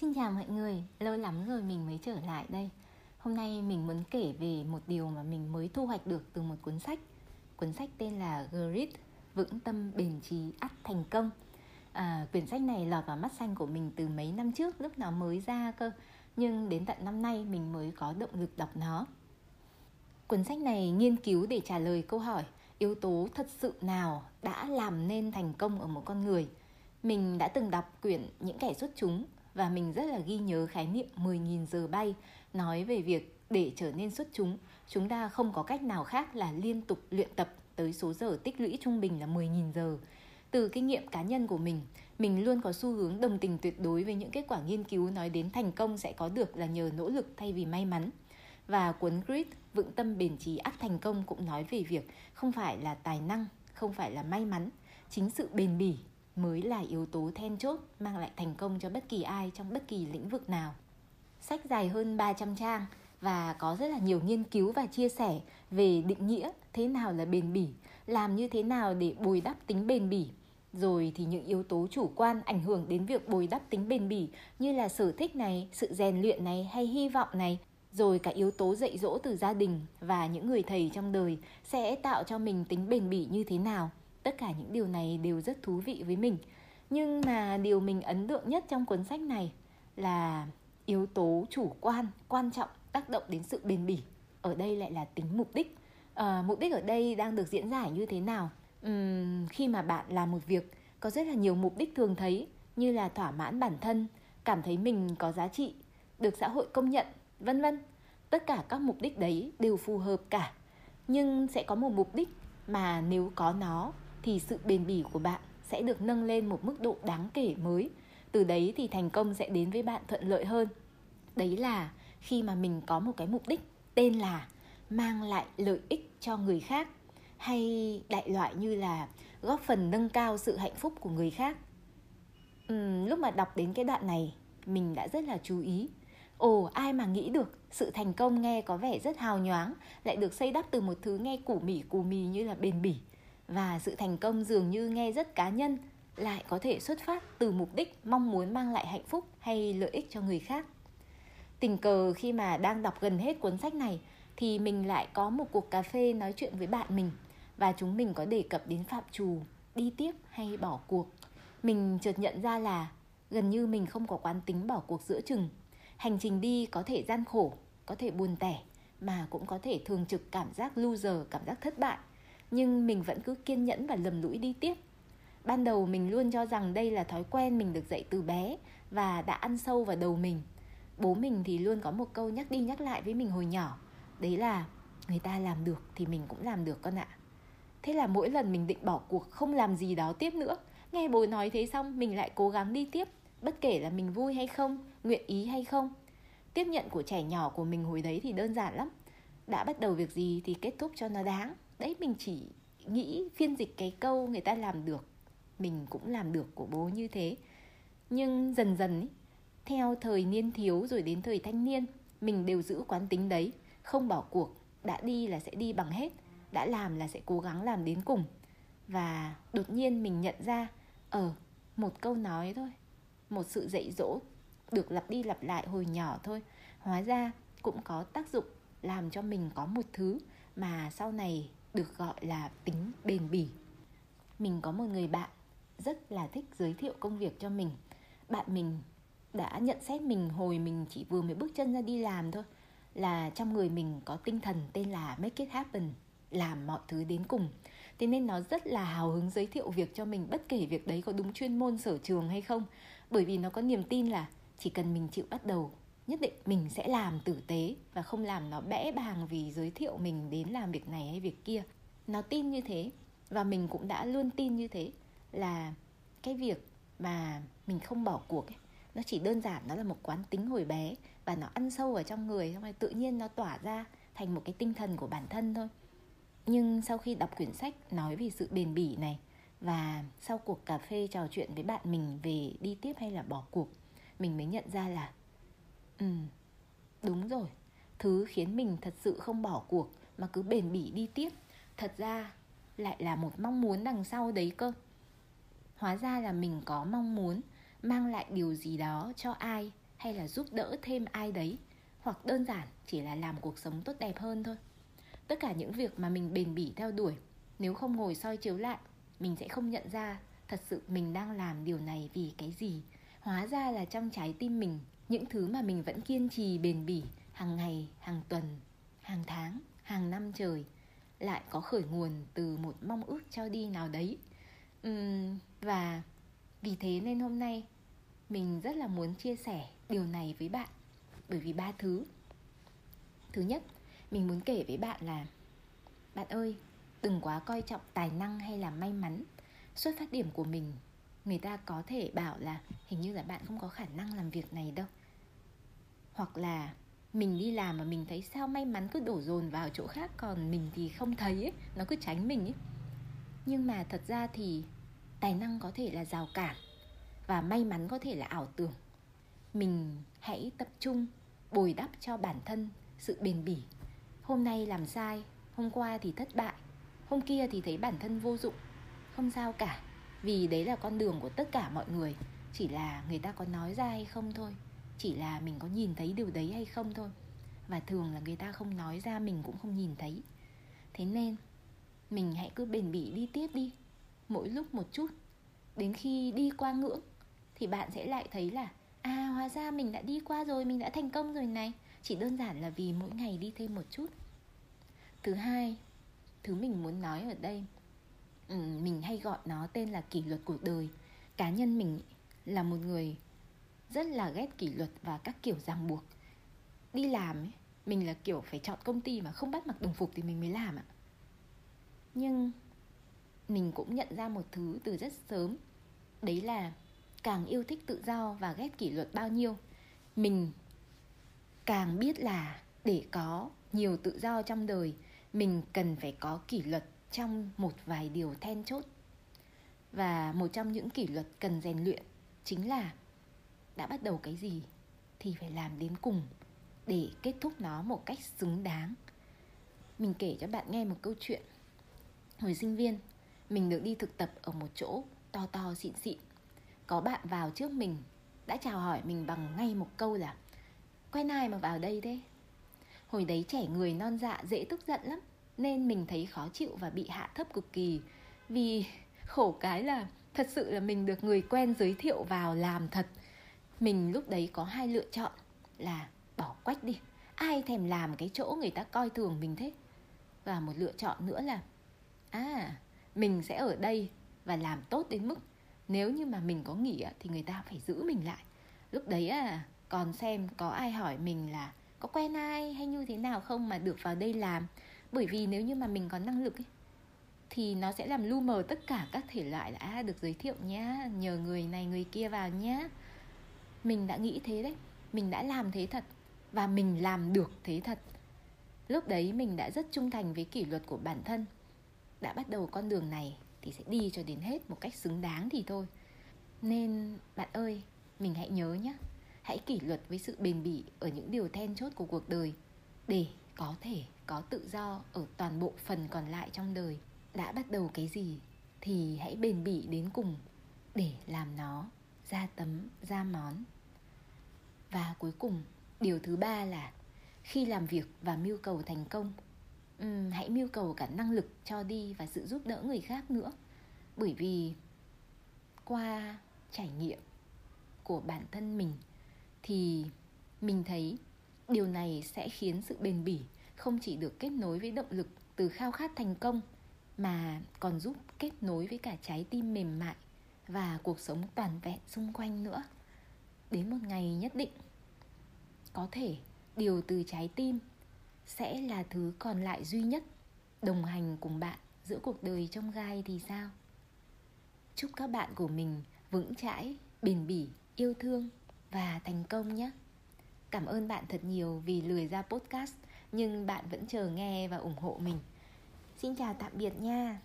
Xin chào mọi người, lâu lắm rồi mình mới trở lại đây. Hôm nay mình muốn kể về một điều mà mình mới thu hoạch được từ một cuốn sách. Cuốn sách tên là Grit, Vững tâm bền trí ắt thành công. À, Quyển sách này lọt vào mắt xanh của mình từ mấy năm trước lúc nó mới ra cơ. Nhưng đến tận năm nay mình mới có động lực đọc nó. Cuốn sách này nghiên cứu để trả lời câu hỏi Yếu tố thật sự nào đã làm nên thành công ở một con người? Mình đã từng đọc quyển Những kẻ xuất chúng và mình rất là ghi nhớ khái niệm 10.000 giờ bay nói về việc để trở nên xuất chúng, chúng ta không có cách nào khác là liên tục luyện tập tới số giờ tích lũy trung bình là 10.000 giờ. Từ kinh nghiệm cá nhân của mình, mình luôn có xu hướng đồng tình tuyệt đối với những kết quả nghiên cứu nói đến thành công sẽ có được là nhờ nỗ lực thay vì may mắn. Và cuốn Grit, Vững tâm bền trí ắt thành công cũng nói về việc không phải là tài năng, không phải là may mắn, chính sự bền bỉ mới là yếu tố then chốt mang lại thành công cho bất kỳ ai trong bất kỳ lĩnh vực nào. Sách dài hơn 300 trang và có rất là nhiều nghiên cứu và chia sẻ về định nghĩa thế nào là bền bỉ, làm như thế nào để bồi đắp tính bền bỉ. Rồi thì những yếu tố chủ quan ảnh hưởng đến việc bồi đắp tính bền bỉ như là sở thích này, sự rèn luyện này hay hy vọng này, rồi cả yếu tố dạy dỗ từ gia đình và những người thầy trong đời sẽ tạo cho mình tính bền bỉ như thế nào tất cả những điều này đều rất thú vị với mình. Nhưng mà điều mình ấn tượng nhất trong cuốn sách này là yếu tố chủ quan quan trọng tác động đến sự bền bỉ. Ở đây lại là tính mục đích. À, mục đích ở đây đang được diễn giải như thế nào? Uhm, khi mà bạn làm một việc có rất là nhiều mục đích thường thấy như là thỏa mãn bản thân cảm thấy mình có giá trị được xã hội công nhận vân vân. Tất cả các mục đích đấy đều phù hợp cả. Nhưng sẽ có một mục đích mà nếu có nó thì sự bền bỉ của bạn sẽ được nâng lên một mức độ đáng kể mới. Từ đấy thì thành công sẽ đến với bạn thuận lợi hơn. Đấy là khi mà mình có một cái mục đích tên là mang lại lợi ích cho người khác hay đại loại như là góp phần nâng cao sự hạnh phúc của người khác. Uhm, lúc mà đọc đến cái đoạn này mình đã rất là chú ý. Ồ ai mà nghĩ được sự thành công nghe có vẻ rất hào nhoáng lại được xây đắp từ một thứ nghe củ mỉ cù mì như là bền bỉ và sự thành công dường như nghe rất cá nhân, lại có thể xuất phát từ mục đích mong muốn mang lại hạnh phúc hay lợi ích cho người khác. Tình cờ khi mà đang đọc gần hết cuốn sách này thì mình lại có một cuộc cà phê nói chuyện với bạn mình và chúng mình có đề cập đến phạm trù, đi tiếp hay bỏ cuộc. Mình chợt nhận ra là gần như mình không có quán tính bỏ cuộc giữa chừng. Hành trình đi có thể gian khổ, có thể buồn tẻ mà cũng có thể thường trực cảm giác loser, cảm giác thất bại nhưng mình vẫn cứ kiên nhẫn và lầm lũi đi tiếp. Ban đầu mình luôn cho rằng đây là thói quen mình được dạy từ bé và đã ăn sâu vào đầu mình. Bố mình thì luôn có một câu nhắc đi nhắc lại với mình hồi nhỏ. Đấy là, người ta làm được thì mình cũng làm được con ạ. Thế là mỗi lần mình định bỏ cuộc không làm gì đó tiếp nữa, nghe bố nói thế xong mình lại cố gắng đi tiếp, bất kể là mình vui hay không, nguyện ý hay không. Tiếp nhận của trẻ nhỏ của mình hồi đấy thì đơn giản lắm. Đã bắt đầu việc gì thì kết thúc cho nó đáng đấy mình chỉ nghĩ phiên dịch cái câu người ta làm được mình cũng làm được của bố như thế. Nhưng dần dần ý, theo thời niên thiếu rồi đến thời thanh niên mình đều giữ quán tính đấy. Không bỏ cuộc đã đi là sẽ đi bằng hết đã làm là sẽ cố gắng làm đến cùng. Và đột nhiên mình nhận ra ở ờ, một câu nói thôi một sự dạy dỗ được lặp đi lặp lại hồi nhỏ thôi. Hóa ra cũng có tác dụng làm cho mình có một thứ mà sau này được gọi là tính bền bỉ. Mình có một người bạn rất là thích giới thiệu công việc cho mình. Bạn mình đã nhận xét mình hồi mình chỉ vừa mới bước chân ra đi làm thôi, là trong người mình có tinh thần tên là make it happen, làm mọi thứ đến cùng. Thế nên nó rất là hào hứng giới thiệu việc cho mình, bất kể việc đấy có đúng chuyên môn, sở trường hay không. Bởi vì nó có niềm tin là chỉ cần mình chịu bắt đầu nhất định mình sẽ làm tử tế và không làm nó bẽ bàng vì giới thiệu mình đến làm việc này hay việc kia. Nó tin như thế và mình cũng đã luôn tin như thế là cái việc mà mình không bỏ cuộc ấy, nó chỉ đơn giản nó là một quán tính hồi bé và nó ăn sâu ở trong người xong rồi tự nhiên nó tỏa ra thành một cái tinh thần của bản thân thôi. Nhưng sau khi đọc quyển sách nói về sự bền bỉ này và sau cuộc cà phê trò chuyện với bạn mình về đi tiếp hay là bỏ cuộc mình mới nhận ra là ừ đúng rồi. Thứ khiến mình thật sự không bỏ cuộc mà cứ bền bỉ đi tiếp, thật ra lại là một mong muốn đằng sau đấy cơ. Hóa ra là mình có mong muốn mang lại điều gì đó cho ai hay là giúp đỡ thêm ai đấy, hoặc đơn giản chỉ là làm cuộc sống tốt đẹp hơn thôi. Tất cả những việc mà mình bền bỉ theo đuổi, nếu không ngồi soi chiếu lại, mình sẽ không nhận ra thật sự mình đang làm điều này vì cái gì. Hóa ra là trong trái tim mình những thứ mà mình vẫn kiên trì bền bỉ hàng ngày hàng tuần hàng tháng hàng năm trời lại có khởi nguồn từ một mong ước cho đi nào đấy. Uhm, và vì thế nên hôm nay mình rất là muốn chia sẻ điều này với bạn. Bởi vì ba thứ. Thứ nhất mình muốn kể với bạn là bạn ơi đừng quá coi trọng tài năng hay là may mắn. Xuất phát điểm của mình người ta có thể bảo là hình như là bạn không có khả năng làm việc này đâu. Hoặc là mình đi làm mà mình thấy sao may mắn cứ đổ dồn vào chỗ khác còn mình thì không thấy ấy, nó cứ tránh mình ấy. Nhưng mà thật ra thì tài năng có thể là rào cản và may mắn có thể là ảo tưởng. Mình hãy tập trung, bồi đắp cho bản thân sự bền bỉ. Hôm nay làm sai, hôm qua thì thất bại, hôm kia thì thấy bản thân vô dụng, không sao cả vì đấy là con đường của tất cả mọi người. Chỉ là người ta có nói ra hay không thôi. Chỉ là mình có nhìn thấy điều đấy hay không thôi. Và thường là người ta không nói ra, mình cũng không nhìn thấy. Thế nên, mình hãy cứ bền bỉ đi tiếp đi. Mỗi lúc một chút. Đến khi đi qua ngưỡng, thì bạn sẽ lại thấy là à hóa ra mình đã đi qua rồi, mình đã thành công rồi này. Chỉ đơn giản là vì mỗi ngày đi thêm một chút. Thứ hai, thứ mình muốn nói ở đây Ừ, mình hay gọi nó tên là kỷ luật cuộc đời. Cá nhân mình là một người rất là ghét kỷ luật và các kiểu ràng buộc. Đi làm ấy, mình là kiểu phải chọn công ty mà không bắt mặc đồng phục thì mình mới làm ạ. Nhưng mình cũng nhận ra một thứ từ rất sớm. Đấy là càng yêu thích tự do và ghét kỷ luật bao nhiêu mình càng biết là để có nhiều tự do trong đời mình cần phải có kỷ luật trong một vài điều then chốt. Và một trong những kỷ luật cần rèn luyện chính là đã bắt đầu cái gì thì phải làm đến cùng để kết thúc nó một cách xứng đáng. Mình kể cho bạn nghe một câu chuyện. Hồi sinh viên, mình được đi thực tập ở một chỗ to to xịn xịn. Có bạn vào trước mình, đã chào hỏi mình bằng ngay một câu là quen ai mà vào đây thế? Hồi đấy trẻ người non dạ dễ tức giận lắm nên mình thấy khó chịu và bị hạ thấp cực kỳ. Vì khổ cái là thật sự là mình được người quen giới thiệu vào làm thật. Mình lúc đấy có hai lựa chọn, là bỏ quách đi. Ai thèm làm cái chỗ người ta coi thường mình thế? Và một lựa chọn nữa là à mình sẽ ở đây và làm tốt đến mức nếu như mà mình có nghỉ thì người ta phải giữ mình lại. Lúc đấy à còn xem có ai hỏi mình là có quen ai hay như thế nào không mà được vào đây làm bởi vì nếu như mà mình có năng lực ấy, thì nó sẽ làm lu mờ tất cả các thể loại là à, được giới thiệu nhá. Nhờ người này người kia vào nhá. Mình đã nghĩ thế đấy. Mình đã làm thế thật. Và mình làm được thế thật. Lúc đấy mình đã rất trung thành với kỷ luật của bản thân. Đã bắt đầu con đường này thì sẽ đi cho đến hết một cách xứng đáng thì thôi. Nên bạn ơi mình hãy nhớ nhé hãy kỷ luật với sự bền bỉ ở những điều then chốt của cuộc đời để có thể có tự do ở toàn bộ phần còn lại trong đời. Đã bắt đầu cái gì thì hãy bền bỉ đến cùng để làm nó ra tấm ra món. Và cuối cùng điều thứ ba là khi làm việc và mưu cầu thành công um, hãy mưu cầu cả năng lực cho đi và sự giúp đỡ người khác nữa. Bởi vì qua trải nghiệm của bản thân mình thì mình thấy điều này sẽ khiến sự bền bỉ không chỉ được kết nối với động lực từ khao khát thành công, mà còn giúp kết nối với cả trái tim mềm mại và cuộc sống toàn vẹn xung quanh nữa. Đến một ngày nhất định, có thể điều từ trái tim sẽ là thứ còn lại duy nhất đồng hành cùng bạn giữa cuộc đời trong gai thì sao? Chúc các bạn của mình vững chãi, bền bỉ, yêu thương và thành công nhé! Cảm ơn bạn thật nhiều vì lười ra podcast, nhưng bạn vẫn chờ nghe và ủng hộ mình. Xin chào tạm biệt nha.